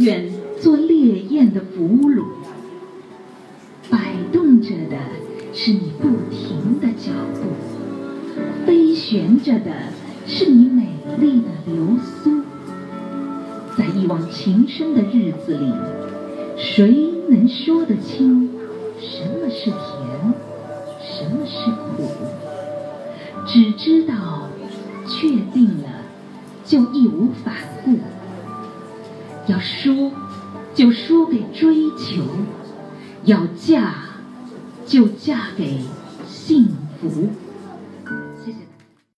愿做烈焰的俘虏。摆动着的是你不停的脚步，飞旋着的是你美丽的流苏。在一往情深的日子里，谁能说得清什么是甜，什么是苦？只知道确定了，就义无反顾。要输，就输给追求；要嫁，就嫁给幸福。